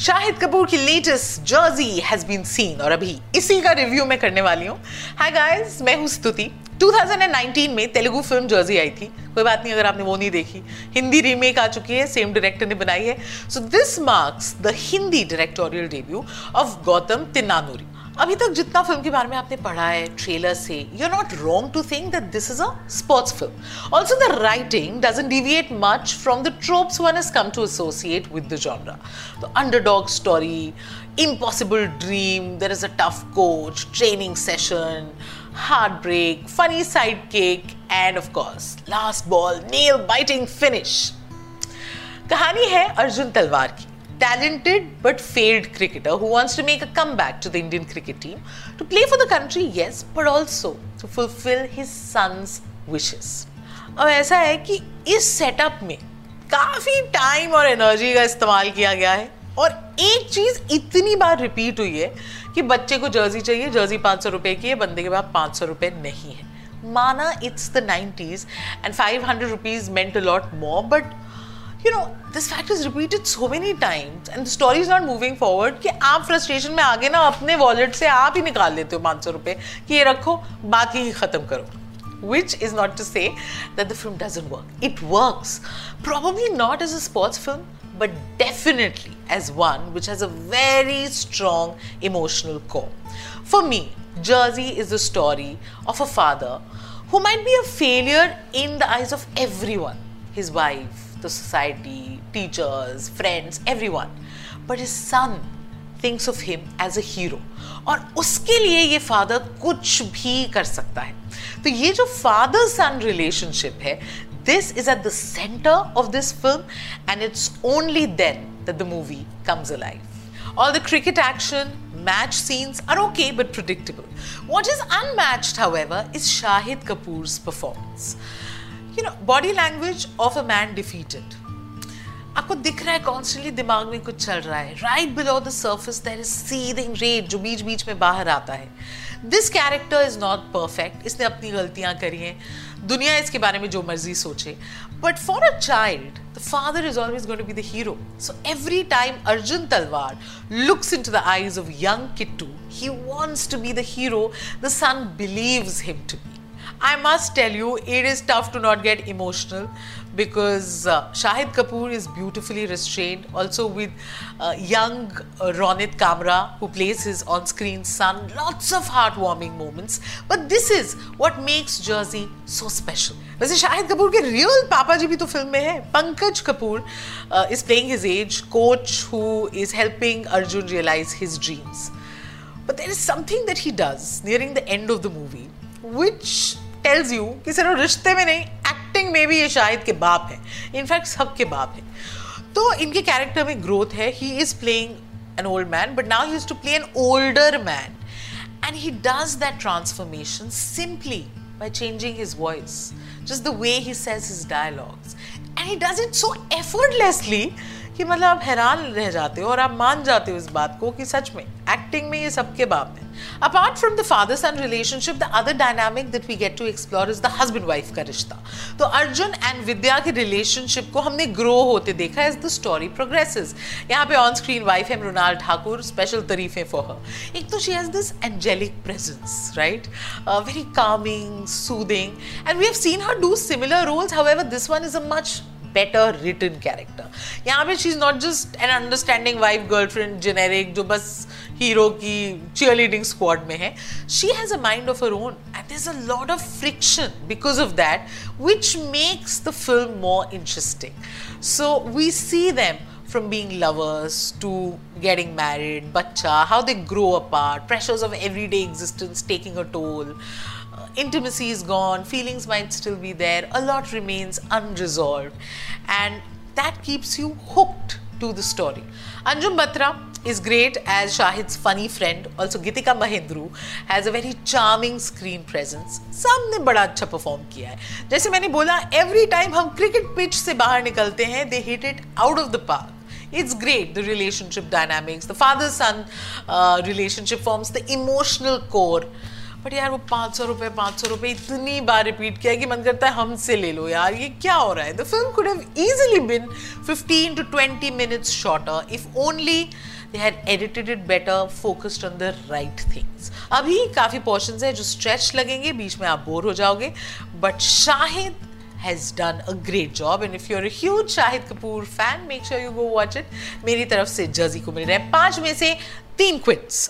शाहिद कपूर की latest Jersey has been seen और अभी इसी का रिव्यू मैं करने वाली हूँ। हाय गाइस मैं हूँ स्तुति। 2019 में तेलुगु फ़िल्म जर्जी आई थी। कोई बात नहीं, अगर आपने वो नहीं देखी। हिंदी रीमेक आ चुकी है सेम डायरेक्टर ने बनाई है। So this marks the Hindi directorial debut of Gautam Tinnanuri अभी तक जितना फ़िल्म के बारे में आपने पढ़ा है ट्रेलर से you are not wrong to think that this is a sports film also the writing doesn't deviate much from the tropes one is come to associate with the genre underdog story impossible dream there is a tough coach training session hard break funny sidekick and of course last ball nail biting finish कहानी है अर्जुन तलवार की। Talented but failed cricketer who wants to make a comeback to the Indian cricket team to play for the country, yes, but also to fulfill his son's wishes. अब ऐसा है कि इस setup में काफ़ी टाइम और एनर्जी का इस्तेमाल किया गया है और एक चीज़ इतनी बार रिपीट हुई है कि बच्चे को जर्सी चाहिए जर्सी पाँच सौ रुपए की है बंदे के पास पाँच सौ रुपए नहीं है माना it's the nineties and five hundred rupees meant a lot more but you know this fact is repeated so many times and the story is not moving forward कि आप frustration में आगे ना अपने wallet से आप ही निकाल लेते हो पाँच सौ रुपए कि ये रखो बाकी ही खत्म करो which is not to say that the film doesn't work. It works. Probably not as a sports film, but definitely as one which has a very strong emotional core. For me, Jersey is the story of a father who might be a failure in the eyes of everyone his wife, the society, teachers, friends, everyone. But his son thinks of him as a hero. और उसके लिए ये father कुछ भी कर सकता है तो ये जो फादर सन रिलेशनशिप है this is at the centre of this film and it's only then that the movie comes alive All the cricket action, match scenes are okay but predictable. What is unmatched, however, is Shahid Kapoor's performance. You know, body language of a man defeated. आपको दिख रहा है constantly दिमाग में कुछ चल रहा है। Right below the surface there is seething rage जो बीच बीच में बाहर आता है। This character is not perfect इसने अपनी गलतियाँ करी हैं। दुनिया इसके बारे में जो मर्ज़ी सोचे। But for a child the father is always going to be the hero so every time Arjun Talwar looks into the eyes of young Kittu he wants to be the hero the son believes him too I must tell you, it is tough to not get emotional because uh, Shahid Kapoor is beautifully restrained. Also, with uh, young uh, Ronit Kamra, who plays his on screen son, lots of heartwarming moments. But this is what makes Jersey so special. वैसे शाहिद कपूर के real पापा जी भी तो film में है Pankaj Kapoor is playing his as coach who is helping Arjun realise his dreams But there is something that he does nearing the end of the movie, which tells you कि सिर्फ़ रिश्ते में नहीं acting में भी ये शाहिद के बाप है। इनफैक्ट सब के बाप है। तो इनके कैरेक्टर में ग्रोथ है। He is playing an old man but now he to play an older man and he does that transformation simply by changing his voice just the way he says his dialogues and he does it so effortlessly कि मतलब आप हैरान रह जाते हो और आप मान जाते हो इस बात को कि सच में एक्टिंग में ये सबके बाप है। Apart from the father son relationship the other dynamic that we get to explore is the husband wife का रिश्ता। तो अर्जुन एंड विद्या के रिलेशनशिप को हमने ग्रो होते देखा एज द स्टोरी प्रोग्रेसेस यहाँ पे ऑन स्क्रीन वाइफ है मृणाल ठाकुर स्पेशल तारीफें फॉर हर एक तो she has this angelic presence right very calming soothing and we have seen her do similar roles however this one is a much better written character यहाँ पे she is not just an understanding wife girlfriend generic जो बस hero की chair leading squad में है. She has a mind of her own and is a lot of friction because of that which makes the film more interesting so we see them from being lovers to getting married, bacha, how they grow apart, pressures of everyday existence taking a toll. Uh, intimacy is gone, feelings might still be there, a lot remains unresolved, and that keeps you hooked to the story. Anjum Batra is great as Shahid's funny friend. Also, Gitika Mahindru has a very charming screen presence. सबने बड़ा अच्छा perform किया है जैसे मैंने बोला every time हम cricket pitch से बाहर निकलते हैं they hit it out of the park it's great the relationship dynamics the father son uh, relationship forms the emotional core but यार वो पाँच सौ रुपये पाँच सौ रुपये इतनी बार रिपीट किया कि मन करता है हमसे ले लो यार ये क्या हो रहा है the film could have easily been 15 to 20 minutes shorter if only they had edited it better focused on the right things अभी काफ़ी पोर्शन है जो स्ट्रेच लगेंगे बीच में आप बोर हो जाओगे but Shahid has done a great job and if you're a huge Shahid Kapoor fan make sure you go watch it मेरी तरफ से जर्जी को मिल रहे हैं पांच में से तीन क्विट्स